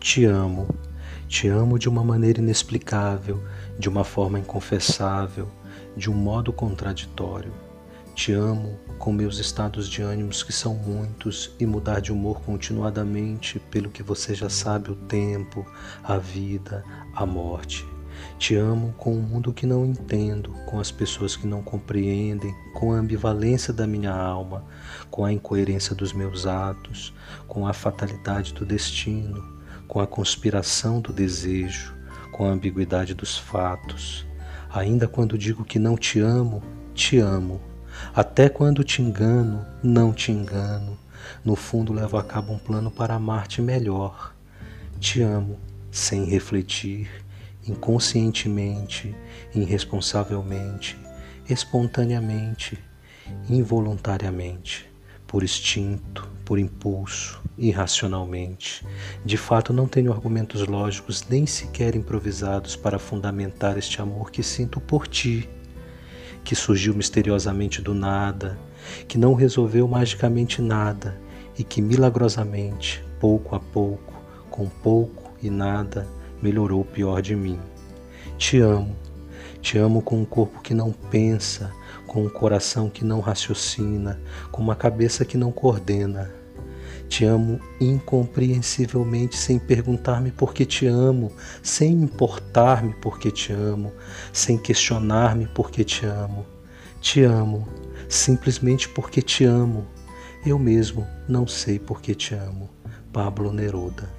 Te amo, te amo de uma maneira inexplicável, de uma forma inconfessável, de um modo contraditório. Te amo com meus estados de ânimos que são muitos e mudar de humor continuadamente pelo que você já sabe o tempo, a vida, a morte. Te amo com o mundo que não entendo, com as pessoas que não compreendem, com a ambivalência da minha alma, com a incoerência dos meus atos, com a fatalidade do destino, com a conspiração do desejo, com a ambiguidade dos fatos. Ainda quando digo que não te amo, te amo. Até quando te engano, não te engano. No fundo, levo a cabo um plano para amar-te melhor. Te amo, sem refletir inconscientemente, irresponsavelmente, espontaneamente, involuntariamente, por instinto, por impulso, irracionalmente. De fato, não tenho argumentos lógicos nem sequer improvisados para fundamentar este amor que sinto por ti, que surgiu misteriosamente do nada, que não resolveu magicamente nada e que milagrosamente, pouco a pouco, com pouco e nada, melhorou o pior de mim. Te amo, te amo com um corpo que não pensa, com um coração que não raciocina, com uma cabeça que não coordena. Te amo incompreensivelmente sem perguntar-me por que te amo, sem importar-me por que te amo, sem questionar-me por que te amo. Te amo simplesmente porque te amo. Eu mesmo não sei por que te amo. Pablo Neruda